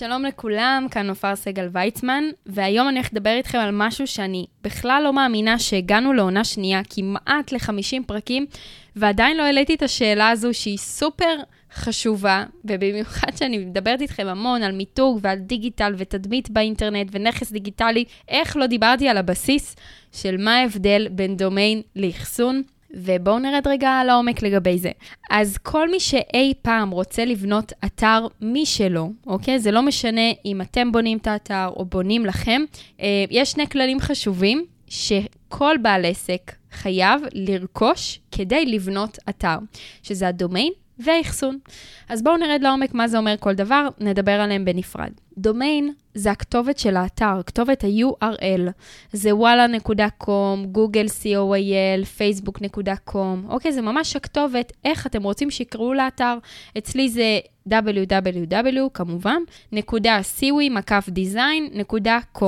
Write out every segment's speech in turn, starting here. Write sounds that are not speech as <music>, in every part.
שלום לכולם, כאן נופר סגל ויצמן, והיום אני הולכת לדבר איתכם על משהו שאני בכלל לא מאמינה שהגענו לעונה שנייה, כמעט ל-50 פרקים, ועדיין לא העליתי את השאלה הזו שהיא סופר חשובה, ובמיוחד שאני מדברת איתכם המון על מיתוג ועל דיגיטל ותדמית באינטרנט ונכס דיגיטלי, איך לא דיברתי על הבסיס של מה ההבדל בין דומיין לאחסון. ובואו נרד רגע לעומק לגבי זה. אז כל מי שאי פעם רוצה לבנות אתר משלו, אוקיי? זה לא משנה אם אתם בונים את האתר או בונים לכם, אה, יש שני כללים חשובים שכל בעל עסק חייב לרכוש כדי לבנות אתר, שזה הדומיין והאחסון. אז בואו נרד לעומק מה זה אומר כל דבר, נדבר עליהם בנפרד. דומיין זה הכתובת של האתר, כתובת ה-URL. זה וואלה.com, גוגל co.il, facebook.com. אוקיי, זה ממש הכתובת, איך אתם רוצים שיקראו לאתר. אצלי זה www, כמובן, נקודה siwi, מקף design, נקודה com.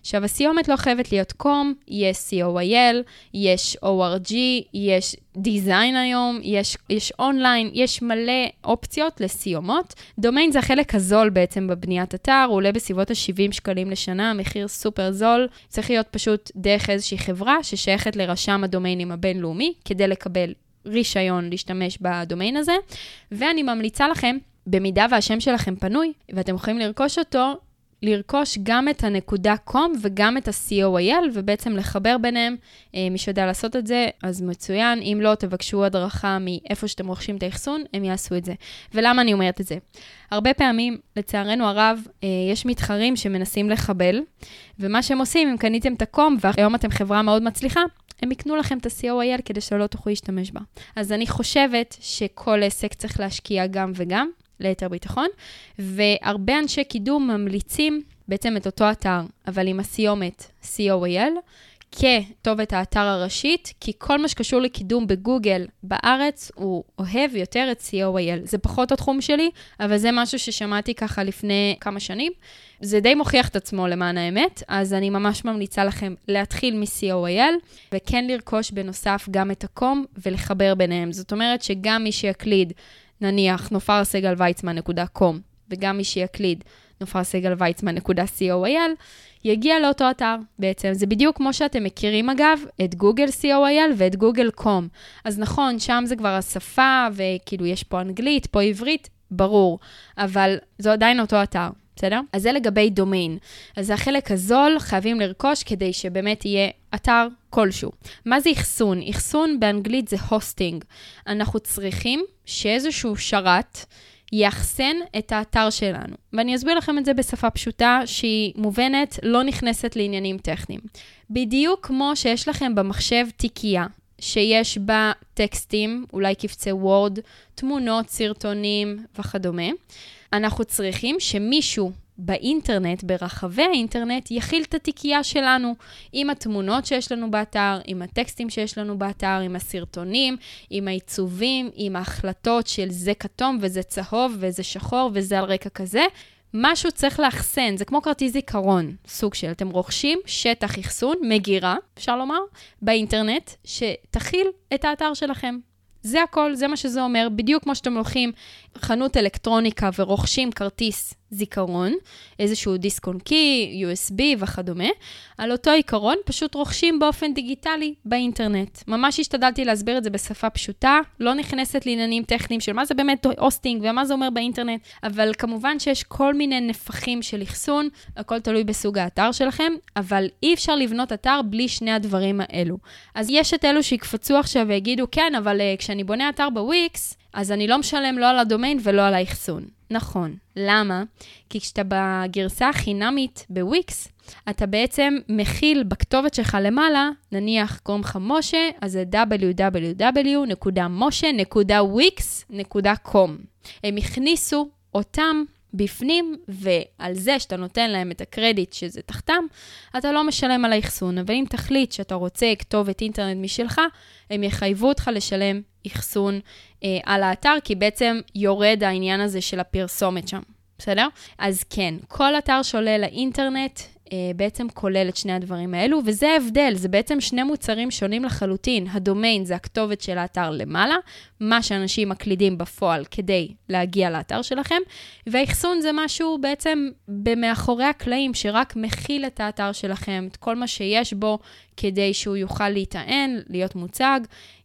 עכשיו, הסיומת לא חייבת להיות com, יש co.il, יש org, יש design היום, יש, יש אונליין, יש מלא אופציות לסיומות. דומיין זה החלק הזול בעצם בבניית אתר, הוא עולה בסביבות ה-70 שקלים לשנה, מחיר סופר זול. צריך להיות פשוט דרך איזושהי חברה ששייכת לרשם הדומיינים הבינלאומי, כדי לקבל רישיון להשתמש בדומיין הזה. ואני ממליצה לכם, במידה והשם שלכם פנוי, ואתם יכולים לרכוש אותו, לרכוש גם את הנקודה קום וגם את ה-COIL, ובעצם לחבר ביניהם. אה, מי שיודע לעשות את זה, אז מצוין. אם לא, תבקשו הדרכה מאיפה שאתם רוכשים את האחסון, הם יעשו את זה. ולמה אני אומרת את זה? הרבה פעמים, לצערנו הרב, אה, יש מתחרים שמנסים לחבל, ומה שהם עושים, אם קניתם את הקום, והיום אתם חברה מאוד מצליחה, הם יקנו לכם את ה-COIL כדי שלא תוכלו להשתמש בה. אז אני חושבת שכל עסק צריך להשקיע גם וגם. ליתר ביטחון, והרבה אנשי קידום ממליצים בעצם את אותו אתר, אבל עם הסיומת COAL, כתובת האתר הראשית, כי כל מה שקשור לקידום בגוגל בארץ, הוא אוהב יותר את COAL. זה פחות התחום שלי, אבל זה משהו ששמעתי ככה לפני כמה שנים. זה די מוכיח את עצמו למען האמת, אז אני ממש ממליצה לכם להתחיל מ-COAL, וכן לרכוש בנוסף גם את הקום ולחבר ביניהם. זאת אומרת שגם מי שיקליד נניח נופרסגלוויצמן.com, וגם מי שיקליד נופרסגלוויצמן.coil, יגיע לאותו אתר בעצם. זה בדיוק כמו שאתם מכירים אגב, את גוגל co.il ואת גוגל קום. אז נכון, שם זה כבר השפה, וכאילו יש פה אנגלית, פה עברית, ברור, אבל זה עדיין אותו אתר. בסדר? אז זה לגבי דומיין. אז זה החלק הזול, חייבים לרכוש כדי שבאמת יהיה אתר כלשהו. מה זה אחסון? אחסון באנגלית זה הוסטינג. אנחנו צריכים שאיזשהו שרת יאחסן את האתר שלנו. ואני אסביר לכם את זה בשפה פשוטה שהיא מובנת, לא נכנסת לעניינים טכניים. בדיוק כמו שיש לכם במחשב תיקייה, שיש בה טקסטים, אולי קבצי וורד, תמונות, סרטונים וכדומה. אנחנו צריכים שמישהו באינטרנט, ברחבי האינטרנט, יכיל את התיקייה שלנו עם התמונות שיש לנו באתר, עם הטקסטים שיש לנו באתר, עם הסרטונים, עם העיצובים, עם ההחלטות של זה כתום וזה צהוב וזה שחור וזה על רקע כזה. משהו צריך לאחסן, זה כמו כרטיס זיכרון, סוג של, אתם רוכשים שטח אחסון, מגירה, אפשר לומר, באינטרנט, שתכיל את האתר שלכם. זה הכל, זה מה שזה אומר, בדיוק כמו שאתם הולכים חנות אלקטרוניקה ורוכשים כרטיס זיכרון, איזשהו דיסק און קי, USB וכדומה, על אותו עיקרון פשוט רוכשים באופן דיגיטלי באינטרנט. ממש השתדלתי להסביר את זה בשפה פשוטה, לא נכנסת לעניינים טכניים של מה זה באמת הוסטינג ומה זה אומר באינטרנט, אבל כמובן שיש כל מיני נפחים של אחסון, הכל תלוי בסוג האתר שלכם, אבל אי אפשר לבנות אתר בלי שני הדברים האלו. אז יש את אלו שיקפצו עכשיו ויגידו, כן, אבל uh, כשאני בונה אתר בוויקס, אז אני לא משלם לא על הדומיין ולא על האחסון. נכון. למה? כי כשאתה בגרסה החינמית בוויקס, אתה בעצם מכיל בכתובת שלך למעלה, נניח קוראים לך משה, אז זה www.moshe.wix.com. הם הכניסו אותם בפנים, ועל זה שאתה נותן להם את הקרדיט שזה תחתם, אתה לא משלם על האחסון. אבל אם תחליט שאתה רוצה כתובת אינטרנט משלך, הם יחייבו אותך לשלם אחסון אה, על האתר, כי בעצם יורד העניין הזה של הפרסומת שם, בסדר? אז כן, כל אתר שעולה לאינטרנט, אה, בעצם כולל את שני הדברים האלו, וזה ההבדל, זה בעצם שני מוצרים שונים לחלוטין. הדומיין זה הכתובת של האתר למעלה, מה שאנשים מקלידים בפועל כדי להגיע לאתר שלכם, והאחסון זה משהו בעצם במאחורי הקלעים, שרק מכיל את האתר שלכם, את כל מה שיש בו, כדי שהוא יוכל להיטען, להיות מוצג.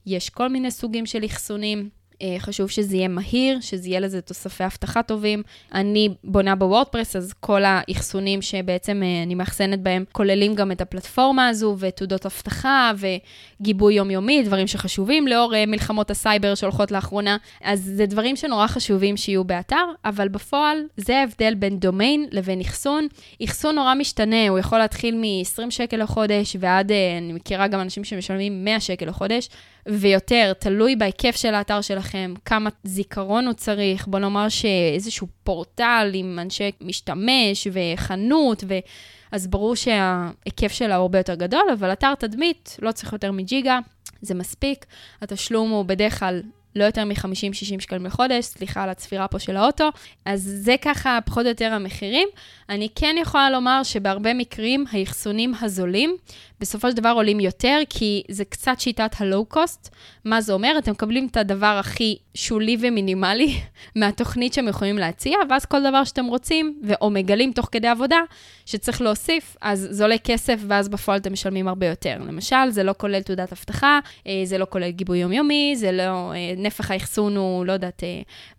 יש כל מיני סוגים של אחסונים. אה, חשוב שזה יהיה מהיר, שזה יהיה לזה תוספי אבטחה טובים. אני בונה ב WordPress, אז כל האחסונים שבעצם אה, אני מאחסנת בהם כוללים גם את הפלטפורמה הזו ותעודות אבטחה וגיבוי יומיומי, דברים שחשובים לאור אה, מלחמות הסייבר שהולכות לאחרונה. אז זה דברים שנורא חשובים שיהיו באתר, אבל בפועל זה ההבדל בין דומיין לבין אחסון. אחסון נורא משתנה, הוא יכול להתחיל מ-20 שקל לחודש ועד, אני מכירה גם אנשים שמשלמים 100 שקל לחודש. ויותר, תלוי בהיקף של האתר שלכם, כמה זיכרון הוא צריך, בוא נאמר שאיזשהו פורטל עם אנשי משתמש וחנות, ו... אז ברור שההיקף שלה הוא הרבה יותר גדול, אבל אתר תדמית לא צריך יותר מג'יגה, זה מספיק. התשלום הוא בדרך כלל לא יותר מ-50-60 שקלים לחודש, סליחה על הצפירה פה של האוטו. אז זה ככה פחות או יותר המחירים. אני כן יכולה לומר שבהרבה מקרים האחסונים הזולים בסופו של דבר עולים יותר, כי זה קצת שיטת הלואו-קוסט. מה זה אומר? אתם מקבלים את הדבר הכי שולי ומינימלי <laughs> מהתוכנית שהם יכולים להציע, ואז כל דבר שאתם רוצים, או מגלים תוך כדי עבודה, שצריך להוסיף, אז זה עולה כסף, ואז בפועל אתם משלמים הרבה יותר. למשל, זה לא כולל תעודת אבטחה, אה, זה לא כולל גיבוי יומיומי, זה לא, אה, נפח האחסון הוא, לא יודעת,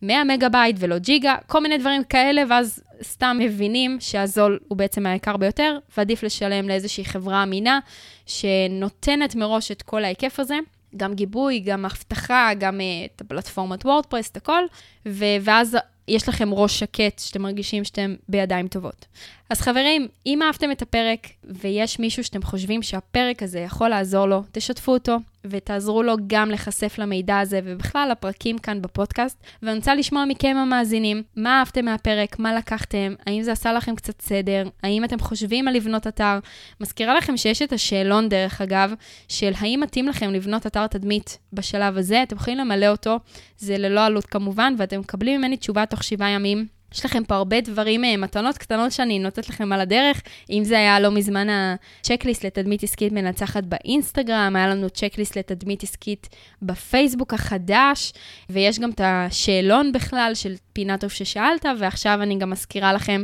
100 אה, מגה בייט ולא ג'יגה, כל מיני דברים כאלה, ואז סתם מבינים שהזול הוא בעצם היקר ביותר, ועדיף לשלם לאיזושהי חברה אמינה שנותנת מראש את כל ההיקף הזה. גם גיבוי, גם אבטחה, גם אה, את הפלטפורמת WordPress, את הכל, ו- ואז יש לכם ראש שקט שאתם מרגישים שאתם בידיים טובות. אז חברים, אם אהבתם את הפרק ויש מישהו שאתם חושבים שהפרק הזה יכול לעזור לו, תשתפו אותו ותעזרו לו גם להיחשף למידע הזה ובכלל לפרקים כאן בפודקאסט. ואני רוצה לשמוע מכם המאזינים, מה אהבתם מהפרק, מה לקחתם, האם זה עשה לכם קצת סדר, האם אתם חושבים על לבנות אתר. מזכירה לכם שיש את השאלון, דרך אגב, של האם מתאים לכם לבנות אתר תדמית בשלב הזה, אתם יכולים למלא אותו, זה ללא עלות כמובן, ואתם מקבלים ממני תשובה תוך שבעה ימים. יש לכם פה הרבה דברים, אה, מתנות קטנות שאני נותנת לכם על הדרך. אם זה היה לא מזמן הצ'קליסט לתדמית עסקית מנצחת באינסטגרם, היה לנו צ'קליסט לתדמית עסקית בפייסבוק החדש, ויש גם את השאלון בכלל של פינה טוב ששאלת, ועכשיו אני גם מזכירה לכם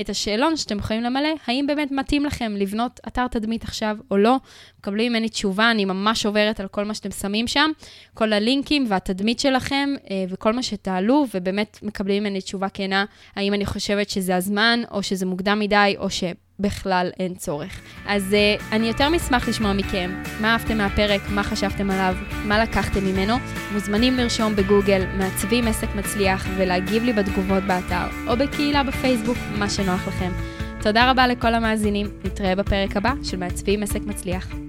את השאלון שאתם יכולים למלא, האם באמת מתאים לכם לבנות אתר תדמית עכשיו או לא. מקבלים ממני תשובה, אני ממש עוברת על כל מה שאתם שמים שם, כל הלינקים והתדמית שלכם אה, וכל מה שתעלו, ובאמת מקבלים ממני תשובה כנה, האם אני חושבת שזה הזמן, או שזה מוקדם מדי, או ש... בכלל אין צורך. אז uh, אני יותר משמח לשמוע מכם מה אהבתם מהפרק, מה חשבתם עליו, מה לקחתם ממנו. מוזמנים לרשום בגוגל מעצבים עסק מצליח ולהגיב לי בתגובות באתר או בקהילה בפייסבוק, מה שנוח לכם. תודה רבה לכל המאזינים, נתראה בפרק הבא של מעצבים עסק מצליח.